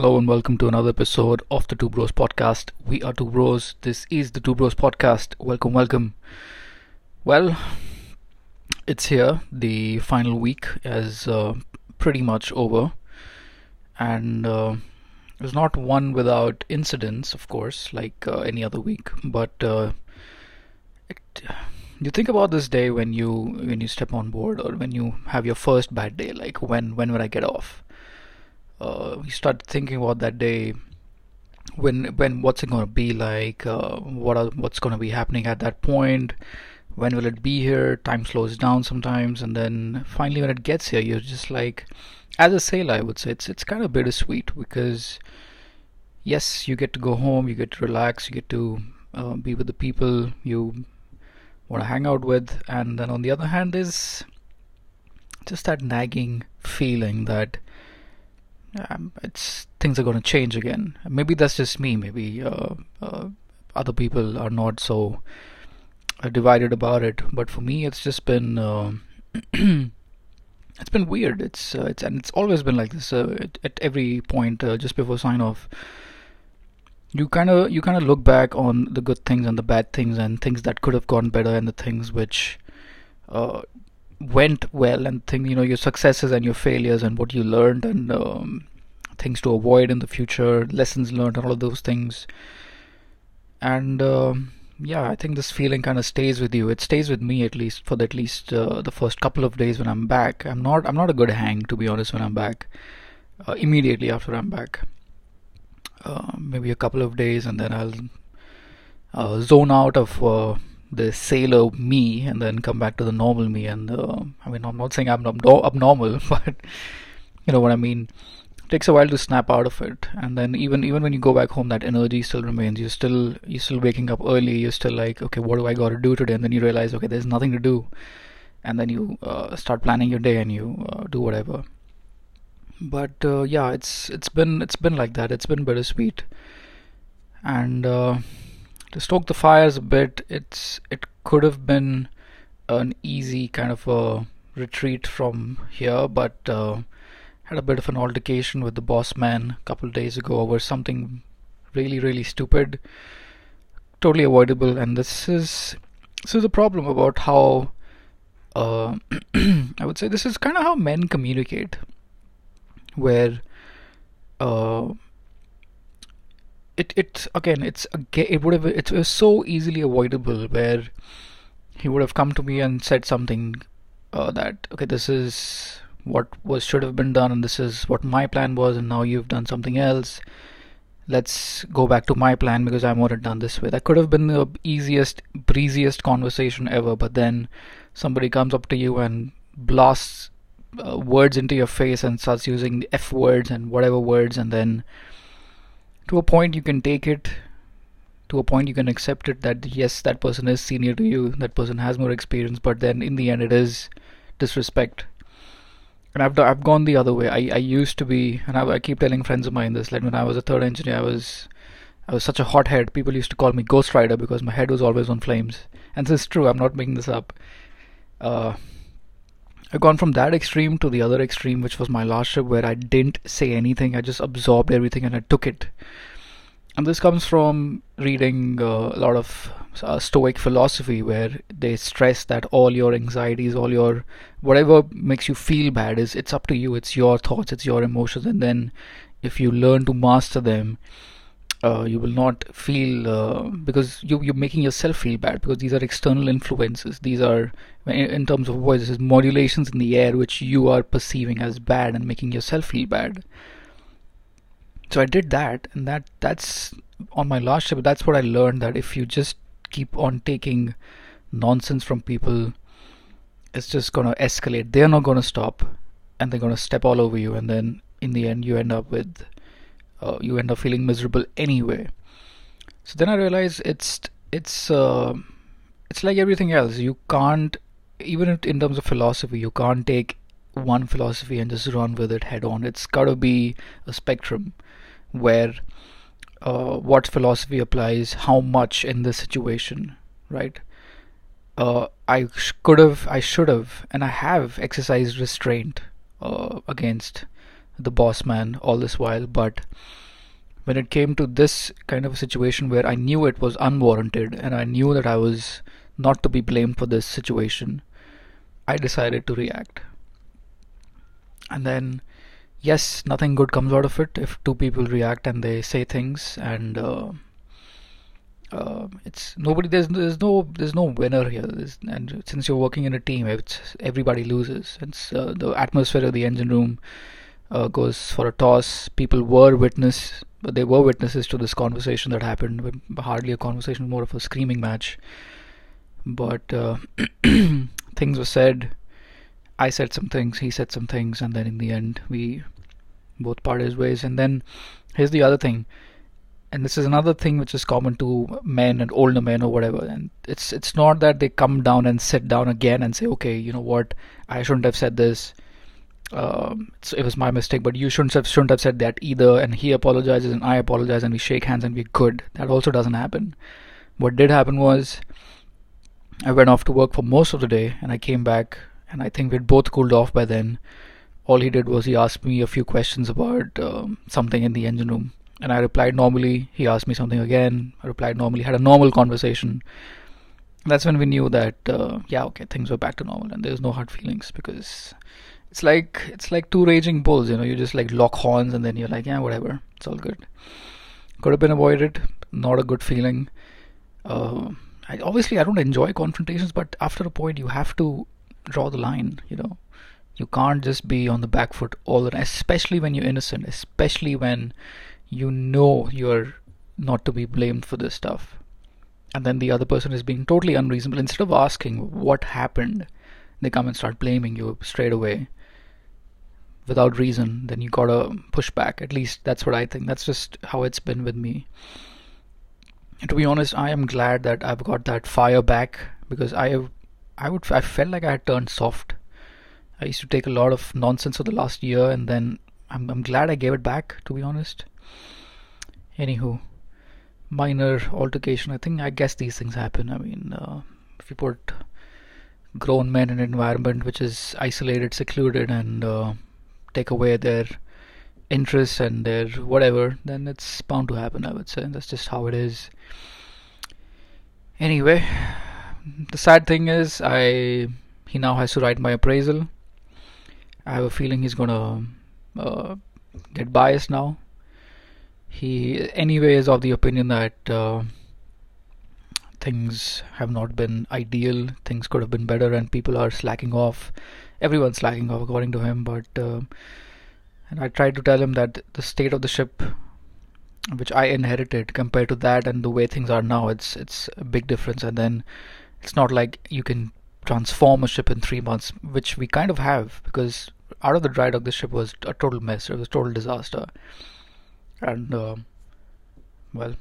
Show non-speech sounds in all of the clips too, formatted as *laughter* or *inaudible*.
Hello and welcome to another episode of the Two Bros podcast. We are Two Bros. This is the Two Bros podcast. Welcome, welcome. Well, it's here. The final week is uh, pretty much over, and uh, it was not one without incidents, of course, like uh, any other week. But uh, it, you think about this day when you when you step on board, or when you have your first bad day. Like when when will I get off? Uh, you start thinking about that day when when what's it going to be like uh, what are, what's going to be happening at that point when will it be here time slows down sometimes and then finally when it gets here you're just like as a sailor i would say it's it's kind of bittersweet because yes you get to go home you get to relax you get to uh, be with the people you want to hang out with and then on the other hand is just that nagging feeling that um, it's things are going to change again. Maybe that's just me. Maybe uh, uh, other people are not so uh, divided about it. But for me, it's just been uh, *clears throat* it's been weird. It's uh, it's and it's always been like this uh, at, at, every point just before sign off. You kind of you kind of look back on the good things and the bad things and things that could have gone better and the things which went well and think you know your successes and your failures and what you learned and um, things to avoid in the future lessons learned and all of those things. And uh, yeah i think this feeling kind of stays with you. It stays with me at least for the, at least uh, the first couple of days when i'm back. I'm not i'm not a good hang to be honest when i'm back. Uh, immediately after i'm back. Uh, maybe a couple of days and then i'll uh, zone out of uh, the sailor me and then come back to the normal me. And uh, i mean i'm not saying i'm abnormal *laughs* but you know what i mean? It takes a while to snap out of it. And then even even when you go back home that energy still remains. You're still you're still waking up early. You're still like okay what do i got to do today? And then you realize okay there's nothing to do. And then you uh, start planning your day and you uh, do whatever. But uh, yeah it's it's been it's been like that. It's been bittersweet. And uh, to stoke the fires a bit it's it could have been an easy kind of a retreat from here but uh, had a bit of an altercation with the boss man a couple days ago over something really really stupid. Totally avoidable and this is this is a problem about how uh, *clears throat* I would say this is kind of how men communicate where uh, it it again it's it would have it was so easily avoidable where he would have come to me and said something uh, that okay this is what was should have been done and this is what my plan was and now you've done something else. Let's go back to my plan because I want it done this way. That could have been the easiest breeziest conversation ever but then somebody comes up to you and blasts uh, words into your face and starts using f words and whatever words and then to a point you can take it to a point you can accept it that yes that person is senior to you that person has more experience but then in the end it is disrespect. And I've, I've gone the other way. I, I used to be and I, I keep telling friends of mine this like when I was a third engineer I was I was such a hothead people used to call me ghost rider because my head was always on flames. And this is true. I'm not making this up. Uh, I've gone from that extreme to the other extreme, which was my last trip, where I didn't say anything. I just absorbed everything and I took it. And this comes from reading uh, a lot of uh, Stoic philosophy, where they stress that all your anxieties, all your whatever makes you feel bad, is it's up to you. It's your thoughts, it's your emotions, and then if you learn to master them, uh, you will not feel uh, because you, you're making yourself feel bad because these are external influences. These are in, terms of voices modulations in the air which you are perceiving as bad and making yourself feel bad. So i did that and that that's on my last trip. That's what i learned that if you just keep on taking nonsense from people it's just going to escalate. They're not going to stop and they're going to step all over you and then in the end you end up with uh, you end up feeling miserable anyway. So then I realized it's it's uh, it's like everything else. You can't even in terms of philosophy, you can't take one philosophy and just run with it head on. It's got to be a spectrum where uh, what philosophy applies, how much in this situation, right? Uh, I could have, I should have, and I have exercised restraint uh, against the boss man all this while, but when it came to this kind of a situation where I knew it was unwarranted and I knew that I was not to be blamed for this situation, I decided to react. And then, yes, nothing good comes out of it if two people react and they say things and. Uh, uh, it's nobody. There's there's no there's no winner here. There's, and since you're working in a team, it's everybody loses. It's uh, the atmosphere of the engine room uh, goes for a toss. People were witness, but they were witnesses to this conversation that happened. Hardly a conversation, more of a screaming match. But uh, *clears throat* things were said. I said some things. He said some things, and then in the end, we both parted ways. And then here's the other thing and this is another thing which is common to men and older men or whatever and it's it's not that they come down and sit down again and say okay you know what i shouldn't have said this um, it was my mistake but you shouldn't have shouldn't have said that either and he apologizes and i apologize and we shake hands and we're good that also doesn't happen what did happen was i went off to work for most of the day and i came back and i think we'd both cooled off by then all he did was he asked me a few questions about um, something in the engine room and I replied normally. He asked me something again. I replied normally. Had a normal conversation. That's when we knew that uh, yeah, okay, things were back to normal, and there's no hard feelings because it's like it's like two raging bulls. You know, you just like lock horns, and then you're like, yeah, whatever, it's all good. Could have been avoided. Not a good feeling. Uh, I, obviously, I don't enjoy confrontations, but after a point, you have to draw the line. You know, you can't just be on the back foot all the time, especially when you're innocent, especially when you know you're not to be blamed for this stuff and then the other person is being totally unreasonable instead of asking what happened they come and start blaming you straight away without reason then you gotta push back. At least that's what i think. That's just how it's been with me. And to be honest i am glad that i've got that fire back because i i would i felt like i had turned soft. I used to take a lot of nonsense for the last year and then i'm, I'm glad i gave it back to be honest. Anywho minor altercation. I think i guess these things happen. I mean uh, if you put grown men in an environment which is isolated secluded and uh, take away their interests and their whatever then it's bound to happen i would say. That's just how it is. Anyway the sad thing is i he now has to write my appraisal. I have a feeling he's gonna uh, get biased now. He anyway is of the opinion that uh, things have not been ideal. Things could have been better and people are slacking off everyone's slacking off according to him but uh, and i tried to tell him that the state of the ship which i inherited compared to that and the way things are now it's it's a big difference. And then it's not like you can transform a ship in 3 months which we kind of have because out of the dry dock the ship was a total mess. It was a total disaster. And uh, well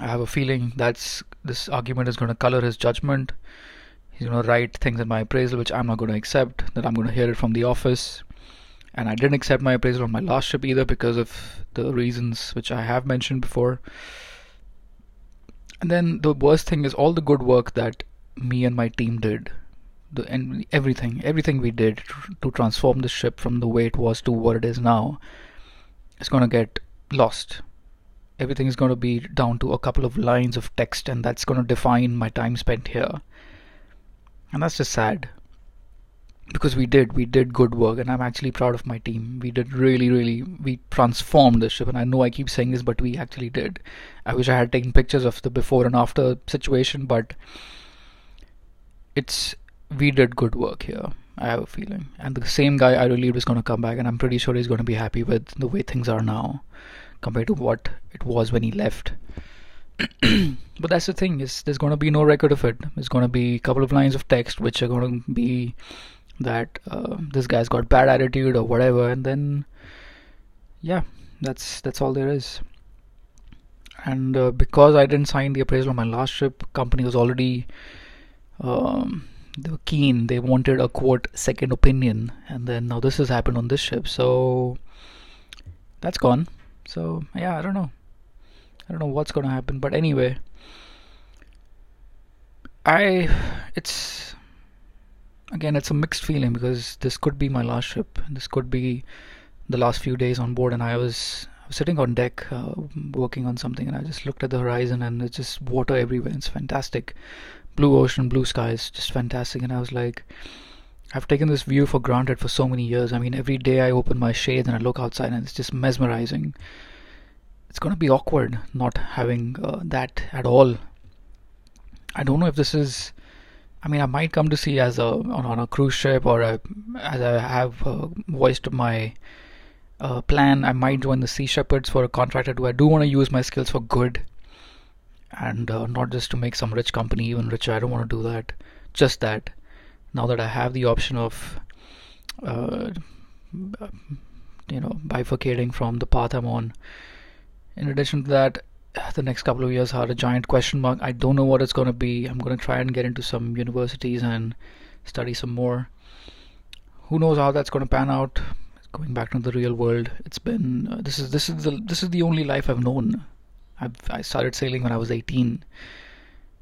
i have a feeling that's this argument is going to color his judgment he's going to write things in my appraisal which i'm not going to accept that i'm going to hear it from the office and i didn't accept my appraisal on my last ship either because of the reasons which i have mentioned before and then the worst thing is all the good work that me and my team did the and everything everything we did to transform the ship from the way it was to what it is now is going to get lost. Everything is going to be down to a couple of lines of text, and that's going to define my time spent here. And that's just sad. Because we did, we did good work, and I'm actually proud of my team. We did really, really, we transformed the ship, and I know I keep saying this, but we actually did. I wish I had taken pictures of the before and after situation, but it's we did good work here. I have a feeling. And the same guy I believe is going to come back, and I'm pretty sure he's going to be happy with the way things are now compared to what it was when he left. *clears throat* but that's the thing is there's going to be no record of it. There's going to be a couple of lines of text which are going to be that uh, this guy's got bad attitude or whatever, and then yeah, that's that's all there is. And uh, because I didn't sign the appraisal on my last trip, company was already um, they were keen they wanted a quote second opinion and then now this has happened on this ship so that's gone so yeah i don't know i don't know what's going to happen but anyway i it's again it's a mixed feeling because this could be my last ship this could be the last few days on board, and I was, I was sitting on deck uh, working on something, and I just looked at the horizon, and it's just water everywhere. It's fantastic, blue ocean, blue skies, just fantastic. And I was like, I've taken this view for granted for so many years. I mean, every day I open my shades and I look outside, and it's just mesmerizing. It's gonna be awkward not having uh, that at all. I don't know if this is I mean, I might come to sea as a on, on a cruise ship, or a, as I have uh, voiced my uh, plan. I might join the Sea Shepherds for a contractor. Do I do want to use my skills for good, and uh, not just to make some rich company even richer? I don't want to do that. Just that. Now that I have the option of, uh, you know, bifurcating from the path I'm on. In addition to that, the next couple of years are a giant question mark. I don't know what it's going to be. I'm going to try and get into some universities and study some more. Who knows how that's going to pan out? Going back to the real world, it's been uh, this is this is the this is the only life I've known. I've, I started sailing when I was 18.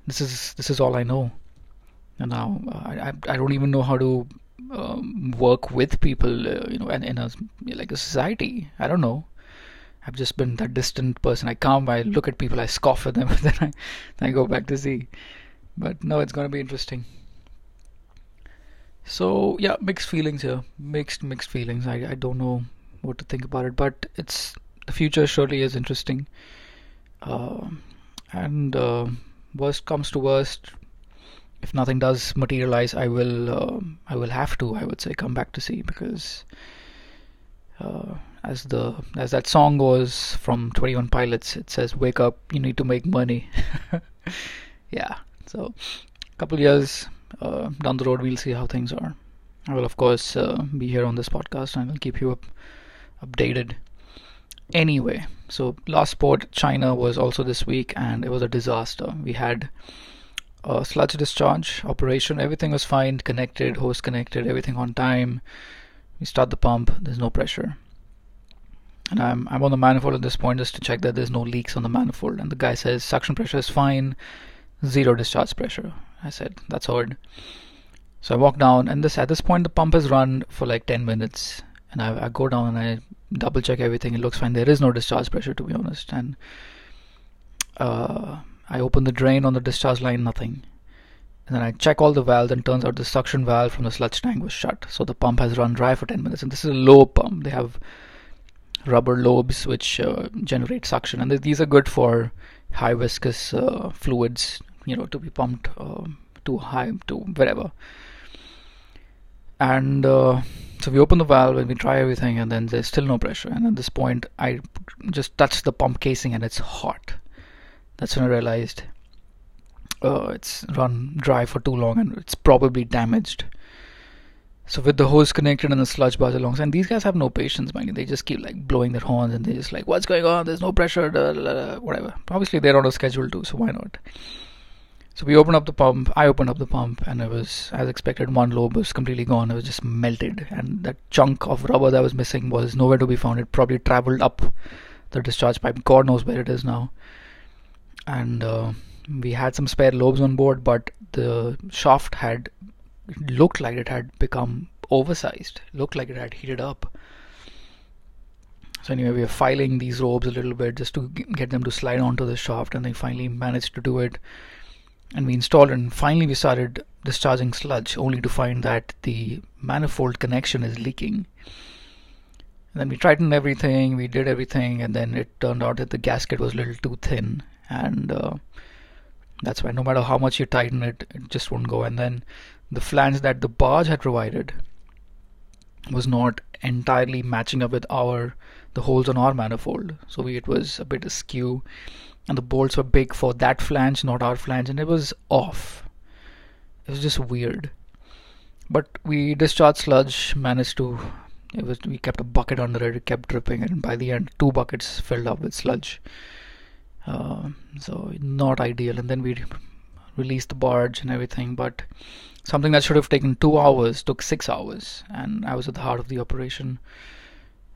This is this is all I know, and now uh, I I don't even know how to um, work with people, uh, you know, in, in a like a society. I don't know. I've just been that distant person. I come, I look at people, I scoff at them, *laughs* and then I, then I go back to sea. But no, it's going to be interesting. So yeah, mixed feelings here. Mixed, mixed feelings. I, I don't know what to think about it, but it's the future surely is interesting. Uh, and uh, worst comes to worst, if nothing does materialize, I will uh, I will have to I would say come back to sea because uh, as the as that song goes from 21 pilots it says wake up you need to make money. *laughs* Yeah so a couple years uh, down the road we'll see how things are. I will of course uh, be here on this podcast and i'll keep you up updated. Anyway so last port china was also this week and it was a disaster. We had a sludge discharge operation. Everything was fine connected hose connected everything on time we start the pump there's no pressure. And I'm, I'm on the manifold at this point just to check that there's no leaks on the manifold. And the guy says suction pressure is fine zero discharge pressure. I said that's odd. So i walk down and this at this point the pump has run for like 10 minutes. And I, I go down and i double check everything. It looks fine. There is no discharge pressure to be honest. And uh, i open the drain on the discharge line nothing and then I check all the valves and turns out the suction valve from the sludge tank was shut. So the pump has run dry for 10 minutes. And this is a lobe pump. They have rubber lobes which uh, generate suction. And these are good for high viscous uh, fluids, you know, to be pumped uh, to high, to wherever. And uh, so we open the valve and we try everything and then there's still no pressure. And at this point, I just touch the pump casing and it's hot. That's when I realized uh, it's run dry for too long and it's probably damaged. So with the hose connected and the sludge bars along, and these guys have no patience, man. They just keep like blowing their horns and they're just like, what's going on? There's no pressure, blah, blah, blah, whatever. Obviously they're on a schedule too, so why not? So we opened up the pump. I opened up the pump, and it was as expected. One lobe was completely gone. It was just melted, and that chunk of rubber that was missing was nowhere to be found. It probably traveled up the discharge pipe. God knows where it is now. And uh, we had some spare lobes on board, but the shaft had looked like it had become oversized, looked like it had heated up. So anyway, we were filing these lobes a little bit just to get them to slide onto the shaft, and they finally managed to do it. And we installed, and finally we started discharging sludge, only to find that the manifold connection is leaking. And then we tightened everything, we did everything, and then it turned out that the gasket was a little too thin, and uh, that's why no matter how much you tighten it, it just won't go. And then the flange that the barge had provided was not entirely matching up with our the holes on our manifold. So we, it was a bit askew, and the bolts were big for that flange, not our flange, and it was off. It was just weird. But we discharged sludge, managed to. It was we kept a bucket under it, it kept dripping, and by the end, two buckets filled up with sludge. Uh, so not ideal. And then we released the barge and everything, but something that should have taken two hours took six hours, and I was at the heart of the operation,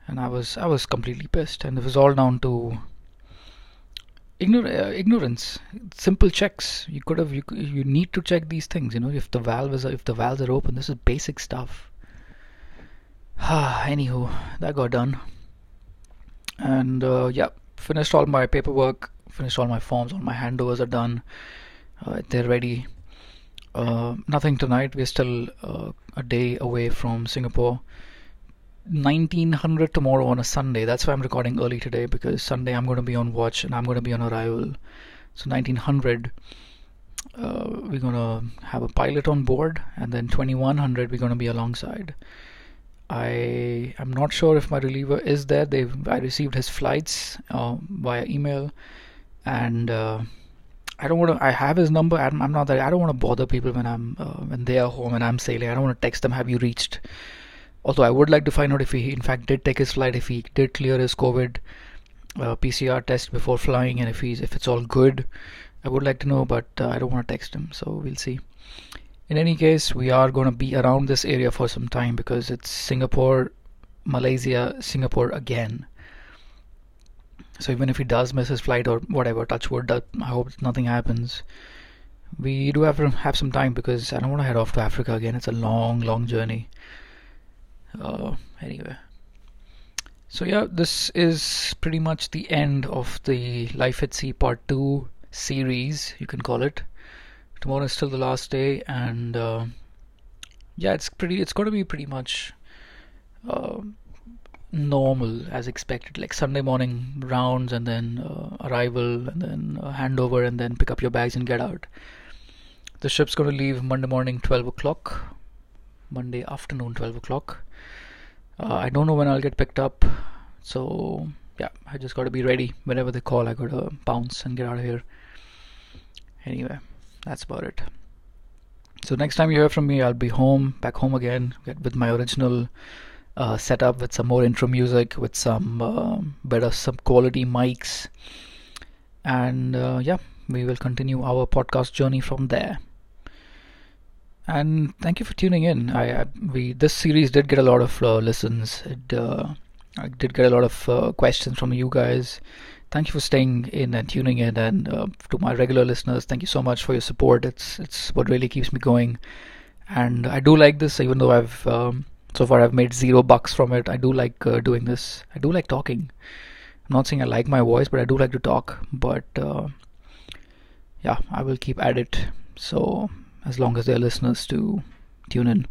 and I was I was completely pissed, and it was all down to ignor- uh, ignorance. Simple checks. You could have you you need to check these things. You know, if the valve is if the valves are open, this is basic stuff. *sighs* Anywho, that got done. And uh, yeah, finished all my paperwork, finished all my forms, all my handovers are done. Uh, they're ready. Uh, nothing tonight. We're still uh, a day away from Singapore. 1900 tomorrow on a Sunday. That's why I'm recording early today because Sunday I'm going to be on watch and I'm going to be on arrival. So 1900, uh, we're going to have a pilot on board, and then 2100 we're going to be alongside. I am not sure if my reliever is there. They I received his flights uh, via email, and uh, I don't want to. I have his number. I'm, I'm not that. I don't want to bother people when I'm uh, when they are home and I'm sailing. I don't want to text them. Have you reached? Although I would like to find out if he in fact did take his flight, if he did clear his COVID uh, PCR test before flying, and if he's if it's all good. I would like to know, but uh, I don't want to text him. So we'll see in any case we are going to be around this area for some time because it's Singapore Malaysia Singapore again so even if he does miss his flight or whatever touch wood I hope nothing happens. We do have to have some time because I don't want to head off to Africa again. It's a long long journey. Uh, anyway. So yeah this is pretty much the end of the life at sea part 2 series you can call it. Tomorrow is still the last day and uh, yeah it's pretty it's going to be pretty much uh, normal as expected like sunday morning rounds and then uh, arrival and then uh, handover and then pick up your bags and get out. The ship's going to leave monday morning 12 o'clock monday afternoon 12 o'clock. Uh, i don't know when i'll get picked up so yeah i just got to be ready whenever they call. I gotta bounce and get out of here. Anyway that's about it. So next time you hear from me i'll be home back home again with my original uh, setup with some more intro music with some uh, better some quality mics. And uh, yeah we will continue our podcast journey from there. And thank you for tuning in. I, I we this series did get a lot of uh, listens. It uh, I did get a lot of uh, questions from you guys. Thank you for staying in and tuning in. And to my regular listeners thank you so much for your support. It's it's what really keeps me going. And i do like this even though i've um, so far i've made zero bucks from it. I do like uh, doing this. I do like talking. I'm not saying i like my voice but i do like to talk. But uh, yeah i will keep at it. So as long as there are listeners to tune in.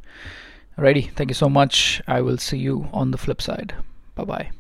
Alrighty. Thank you so much. I will see you on the flip side. Bye bye